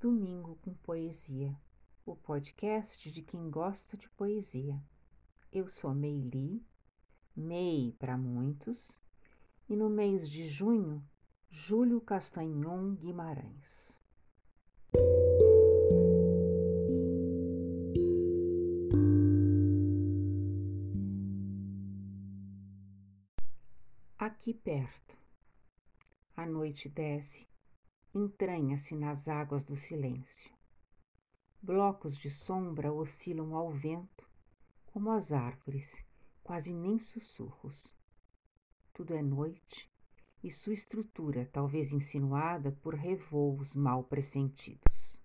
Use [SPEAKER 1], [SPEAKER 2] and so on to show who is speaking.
[SPEAKER 1] Domingo com Poesia, o podcast de quem gosta de poesia. Eu sou Meili, Mei para muitos, e no mês de junho, Júlio Castanhon Guimarães. Aqui perto, a noite desce entranha-se nas águas do silêncio. Blocos de sombra oscilam ao vento, como as árvores, quase nem sussurros. Tudo é noite e sua estrutura talvez insinuada por revôos mal pressentidos.